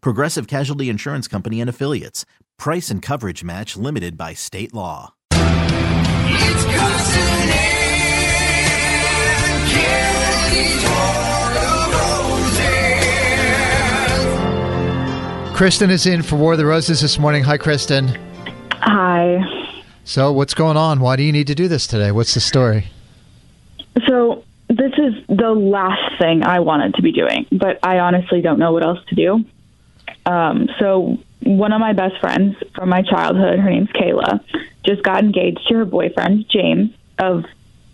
Progressive Casualty Insurance Company and Affiliates. Price and coverage match limited by state law. It's Carson and Kennedy's War of Roses. Kristen is in for War of the Roses this morning. Hi, Kristen. Hi. So, what's going on? Why do you need to do this today? What's the story? So this is the last thing I wanted to be doing, but I honestly don't know what else to do. Um, so one of my best friends from my childhood, her name's Kayla, just got engaged to her boyfriend James of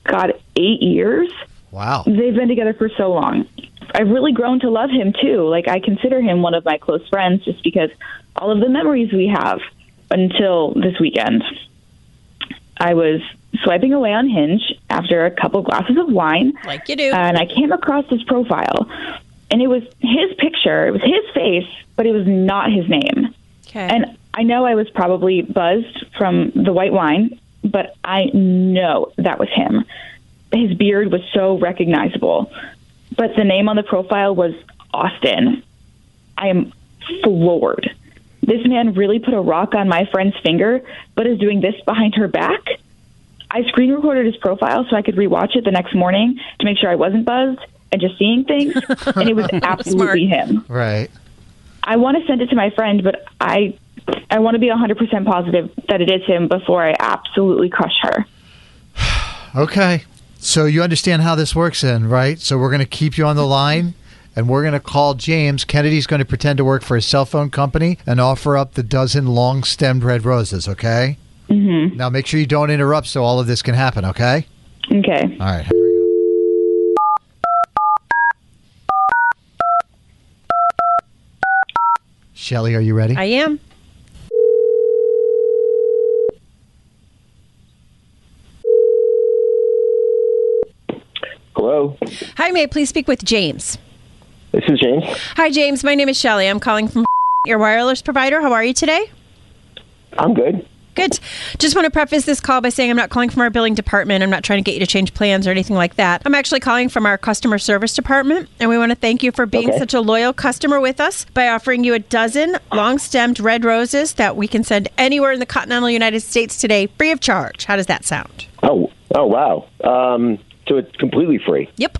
God eight years. Wow. They've been together for so long. I've really grown to love him too. Like I consider him one of my close friends just because all of the memories we have until this weekend. I was swiping away on Hinge after a couple glasses of wine. Like you do. And I came across his profile. And it was his picture, it was his face, but it was not his name. Okay. And I know I was probably buzzed from the white wine, but I know that was him. His beard was so recognizable. But the name on the profile was Austin. I am floored. This man really put a rock on my friend's finger, but is doing this behind her back. I screen recorded his profile so I could rewatch it the next morning to make sure I wasn't buzzed and just seeing things, and it was absolutely him. Right. I want to send it to my friend, but I I want to be 100% positive that it is him before I absolutely crush her. Okay. So, you understand how this works then, right? So, we're going to keep you on the line and we're going to call James. Kennedy's going to pretend to work for a cell phone company and offer up the dozen long stemmed red roses, okay? Mm-hmm. Now, make sure you don't interrupt so all of this can happen, okay? Okay. All right. Here we go. Shelly, are you ready? I am. Hello, Hi, may I please speak with James? this is James. Hi, James. My name is Shelly. I'm calling from your wireless provider. How are you today? I'm good. Good. Just want to preface this call by saying I'm not calling from our billing department. I'm not trying to get you to change plans or anything like that. I'm actually calling from our customer service department, and we want to thank you for being Okay. such a loyal customer with us by offering you a dozen long stemmed red roses that we can send anywhere in the continental United States today free of charge. How does that sound? Oh, oh wow. Um, so it's completely free. Yep.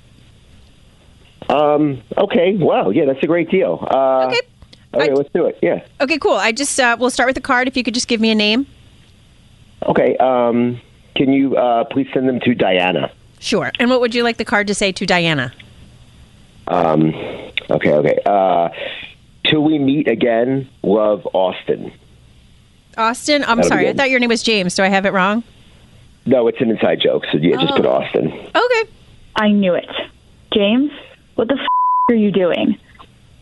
Um, okay. Wow. Yeah, that's a great deal. Uh, Okay. Okay, I- let's do it. Yeah. Okay, cool. I just, uh, we'll start with the card. If you could just give me a name. Okay. Um, can you uh, please send them to Diana? Sure. And what would you like the card to say to Diana? Um, okay. Okay. Uh, till we meet again, love Austin. Austin? I'm That'll sorry. I thought your name was James. Do I have it wrong? No, it's an inside joke. So yeah, just put Oh. Austin. Okay. I knew it. James, what the f- are you doing?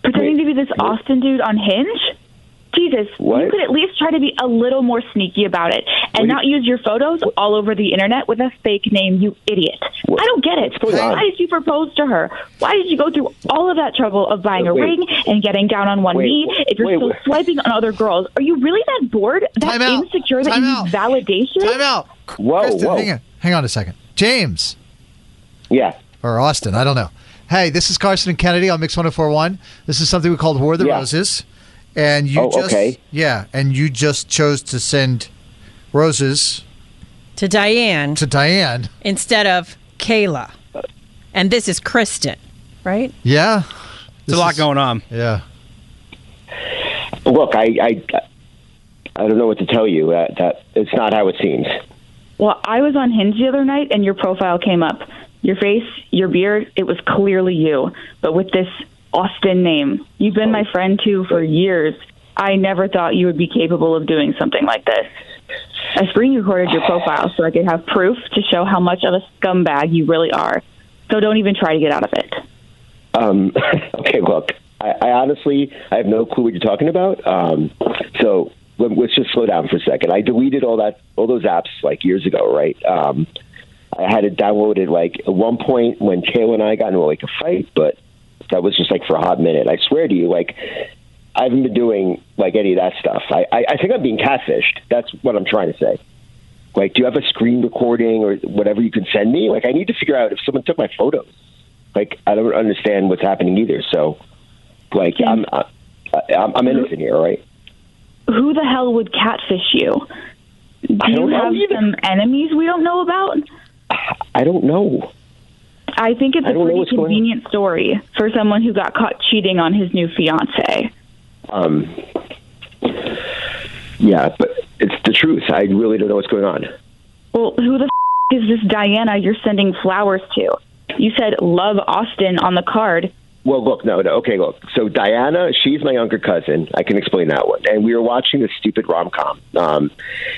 Pretending Wait, to be this Austin dude on Hinge? Jesus, What? you could at least try to be a little more sneaky about it and What not use your photos all over the internet with a fake name, you idiot. What- I don't get it. what's going on? Why did you propose to her? Why did you go through all of that trouble of buying a ring and getting down on one Wait, knee if you're wait, still swiping on other girls? Are you really that bored, that Time out. insecure that Time you out. need validation? Time out. Whoa, Kristen, whoa. Hang on. hang on a second. James Yeah. or Austin, I don't know. Hey, this is Carson and Kennedy on Mix 1041. This is something we called War of the Yeah. Roses. And you Oh, just okay. Yeah, and you just chose to send roses To Diane to Diane. instead of Kayla. And this is Kristen, right? Yeah. There's a lot going on. Yeah. Look, I, I, I don't know what to tell you. That that it's not how it seems. Well, I was on Hinge the other night and your profile came up. Your face, your beard, it was clearly you, but with this Austin name. You've been my friend too for years. I never thought you would be capable of doing something like this. I screen recorded your profile so I could have proof to show how much of a scumbag you really are. So don't even try to get out of it. Um, okay, look, I, I honestly I have no clue what you're talking about. Um, so let, let's just slow down for a second. I deleted all that all those apps like years ago, right? Um, I had it downloaded like at one point when Kayla and I got into like a fight, but that was just like for a hot minute. I swear to you, like I haven't been doing like any of that stuff. I, I, I think I'm being catfished. That's what I'm trying to say. Like, do you have a screen recording or whatever you can send me? Like, I need to figure out if someone took my photos. Like, I don't understand what's happening either. So, like, I'm I, I'm, I'm innocent here, right? Who the hell would catfish you? Do you have either. some enemies we don't know about? I don't know. I think it's I a pretty what's going on. convenient story for someone who got caught cheating on his new fiance. Um, yeah, but it's the truth. I really don't know what's going on. Well, who the f- is this Diana you're sending flowers to? You said love Austin on the card. Well, look, no, no. Okay, look. So Diana, she's my younger cousin. I can explain that one. And we were watching this stupid rom com. Um,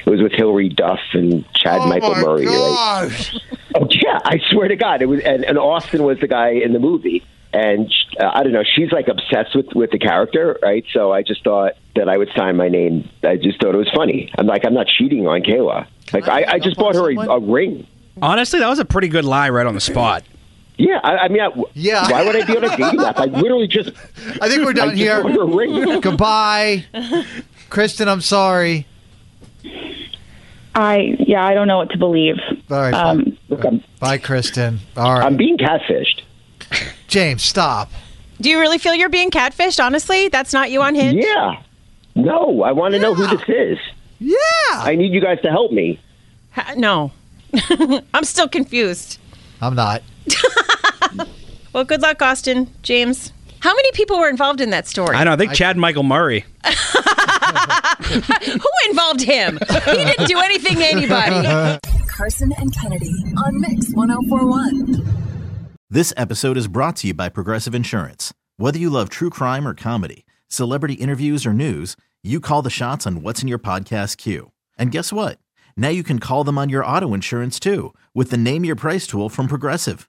it was with Hilary Duff and Chad Oh Michael my Murray. Right? gosh. Oh yeah, I swear to God, it was. And, and Austin was the guy in the movie. And uh, I don't know, she's like obsessed with with the character, right? So I just thought that I would sign my name. I just thought it was funny. I'm like, I'm not cheating on Kayla. Like I I, I just bought her a, a ring. Honestly, that was a pretty good lie right on the spot. Yeah, I, I mean, I, Yeah. Why would I be on a dating app? I literally just. I think we're done just here. bought her a ring. Goodbye. Kristen, I'm sorry. I yeah, I don't know what to believe. All right. Um, Look, I'm, Bye, Kristen. All right. I'm being catfished. James, stop. Do you really feel you're being catfished? Honestly, that's not you on Hinge. Yeah. No, I want to know who this is. Yeah. I need you guys to help me. Ha- No, I'm still confused. I'm not. Well, good luck, Austin, James. How many people were involved in that story? I know. I think Chad Michael Murray. Who involved him? He didn't do anything to anybody. Carson and Kennedy on Mix 1041. This episode is brought to you by Progressive Insurance. Whether you love true crime or comedy, celebrity interviews or news, you call the shots on what's in your podcast queue. And guess what? Now you can call them on your auto insurance too with the Name Your Price tool from Progressive.